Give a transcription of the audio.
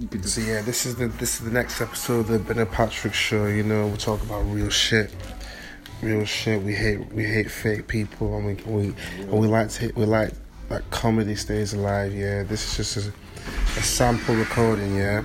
So yeah, this is the this is the next episode of the Ben and Patrick show. You know, we talk about real shit, real shit. We hate we hate fake people, and we we and we like to we like that comedy stays alive. Yeah, this is just a, a sample recording. Yeah.